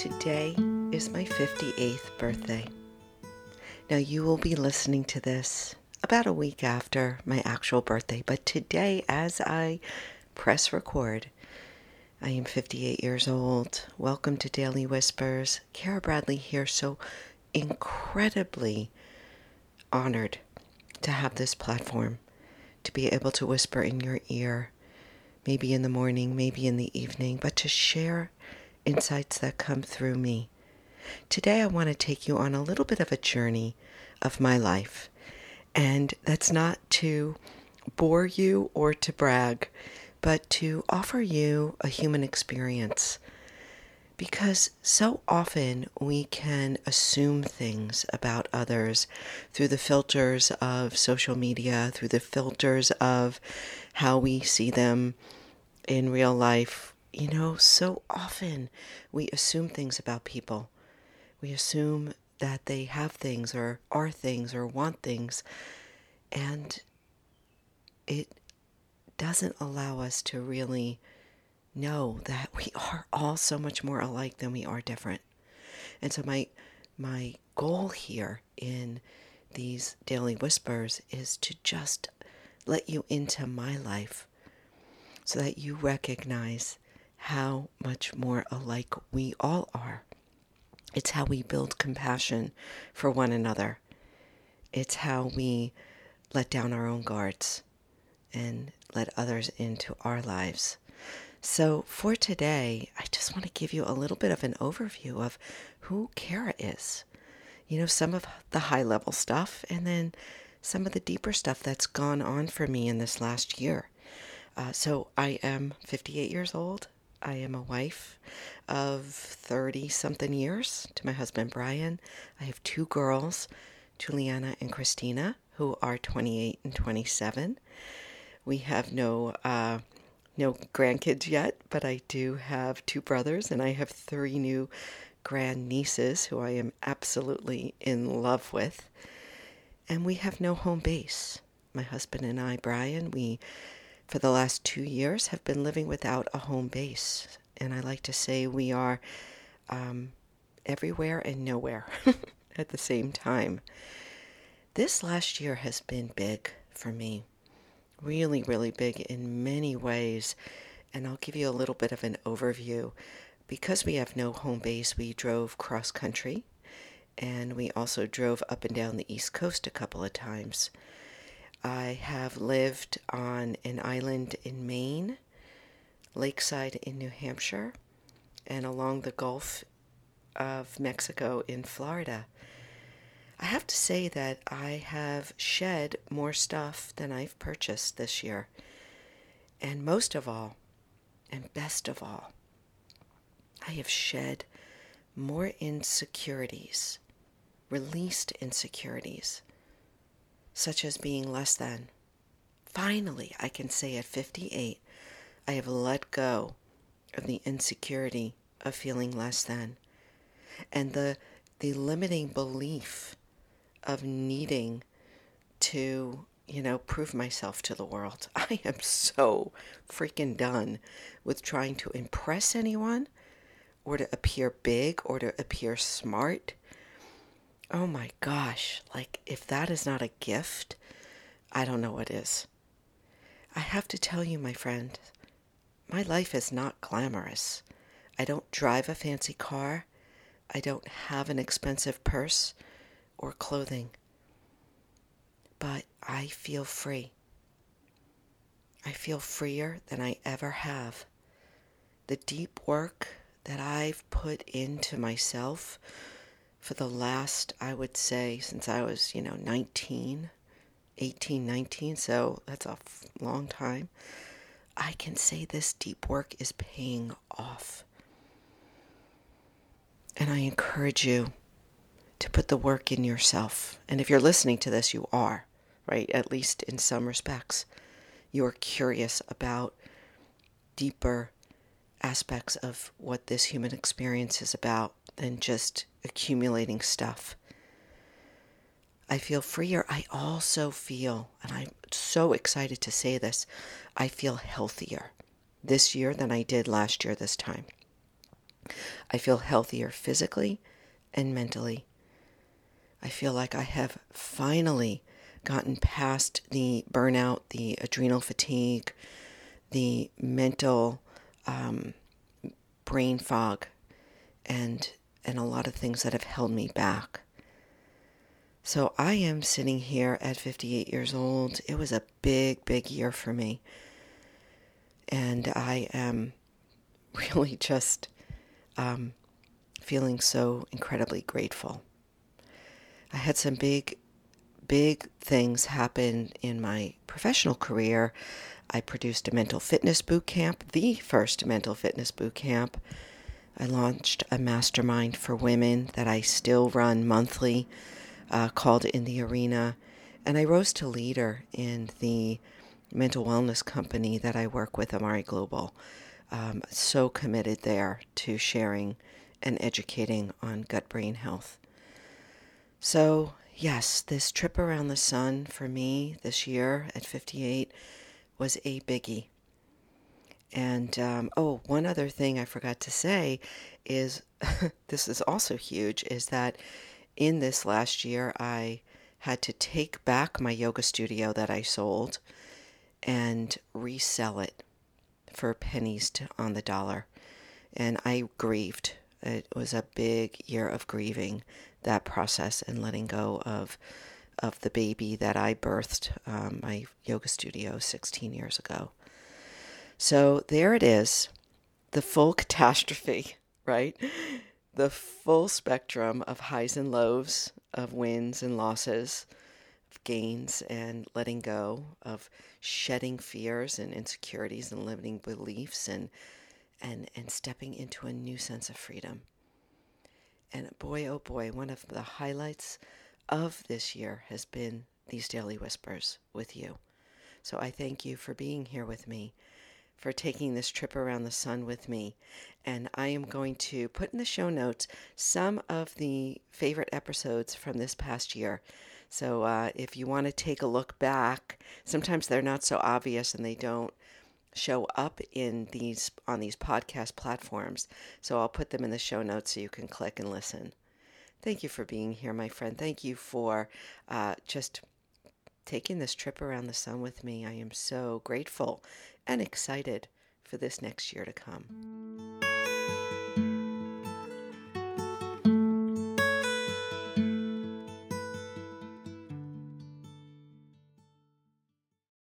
Today is my 58th birthday. Now, you will be listening to this about a week after my actual birthday, but today, as I press record, I am 58 years old. Welcome to Daily Whispers. Kara Bradley here, so incredibly honored to have this platform, to be able to whisper in your ear, maybe in the morning, maybe in the evening, but to share insights that come through me. Today, I want to take you on a little bit of a journey of my life. And that's not to bore you or to brag, but to offer you a human experience. Because so often we can assume things about others through the filters of social media, through the filters of how we see them in real life you know, so often we assume things about people. We assume that they have things or are things or want things. And it doesn't allow us to really know that we are all so much more alike than we are different. And so my my goal here in these daily whispers is to just let you into my life so that you recognize how much more alike we all are. It's how we build compassion for one another. It's how we let down our own guards and let others into our lives. So, for today, I just want to give you a little bit of an overview of who Kara is. You know, some of the high level stuff, and then some of the deeper stuff that's gone on for me in this last year. Uh, so, I am 58 years old. I am a wife of 30 something years to my husband Brian. I have two girls, Juliana and Christina, who are 28 and 27. We have no uh, no grandkids yet, but I do have two brothers, and I have three new grand nieces who I am absolutely in love with. And we have no home base. My husband and I, Brian, we for the last two years have been living without a home base. And I like to say we are um, everywhere and nowhere at the same time. This last year has been big for me, really, really big in many ways. And I'll give you a little bit of an overview. Because we have no home base, we drove cross country and we also drove up and down the East Coast a couple of times. I have lived on an island in Maine, lakeside in New Hampshire, and along the Gulf of Mexico in Florida. I have to say that I have shed more stuff than I've purchased this year. And most of all, and best of all, I have shed more insecurities, released insecurities such as being less than. Finally, I can say at 58, I have let go of the insecurity of feeling less than and the, the limiting belief of needing to, you know, prove myself to the world. I am so freaking done with trying to impress anyone or to appear big or to appear smart Oh my gosh, like if that is not a gift, I don't know what is. I have to tell you, my friend, my life is not glamorous. I don't drive a fancy car. I don't have an expensive purse or clothing. But I feel free. I feel freer than I ever have. The deep work that I've put into myself for the last, I would say, since I was, you know, 19, 18, 19, so that's a long time, I can say this deep work is paying off. And I encourage you to put the work in yourself. And if you're listening to this, you are, right? At least in some respects. You are curious about deeper aspects of what this human experience is about than just accumulating stuff. I feel freer. I also feel, and I'm so excited to say this, I feel healthier this year than I did last year this time. I feel healthier physically and mentally. I feel like I have finally gotten past the burnout, the adrenal fatigue, the mental um, brain fog, and and a lot of things that have held me back. So I am sitting here at 58 years old. It was a big, big year for me. And I am really just um, feeling so incredibly grateful. I had some big, big things happen in my professional career. I produced a mental fitness boot camp, the first mental fitness boot camp. I launched a mastermind for women that I still run monthly uh, called In the Arena. And I rose to leader in the mental wellness company that I work with, Amare Global. Um, so committed there to sharing and educating on gut brain health. So, yes, this trip around the sun for me this year at 58 was a biggie. And um, oh, one other thing I forgot to say is this is also huge is that in this last year, I had to take back my yoga studio that I sold and resell it for pennies to, on the dollar. And I grieved. It was a big year of grieving that process and letting go of of the baby that I birthed, um, my yoga studio, 16 years ago. So there it is, the full catastrophe, right? the full spectrum of highs and lows, of wins and losses, of gains and letting go, of shedding fears and insecurities and limiting beliefs and and and stepping into a new sense of freedom. And boy oh boy, one of the highlights of this year has been these daily whispers with you. So I thank you for being here with me for taking this trip around the sun with me. And I am going to put in the show notes some of the favorite episodes from this past year. So uh, if you want to take a look back, sometimes they're not so obvious and they don't show up in these on these podcast platforms. So I'll put them in the show notes so you can click and listen. Thank you for being here, my friend. Thank you for uh, just taking this trip around the sun with me. I am so grateful and excited for this next year to come.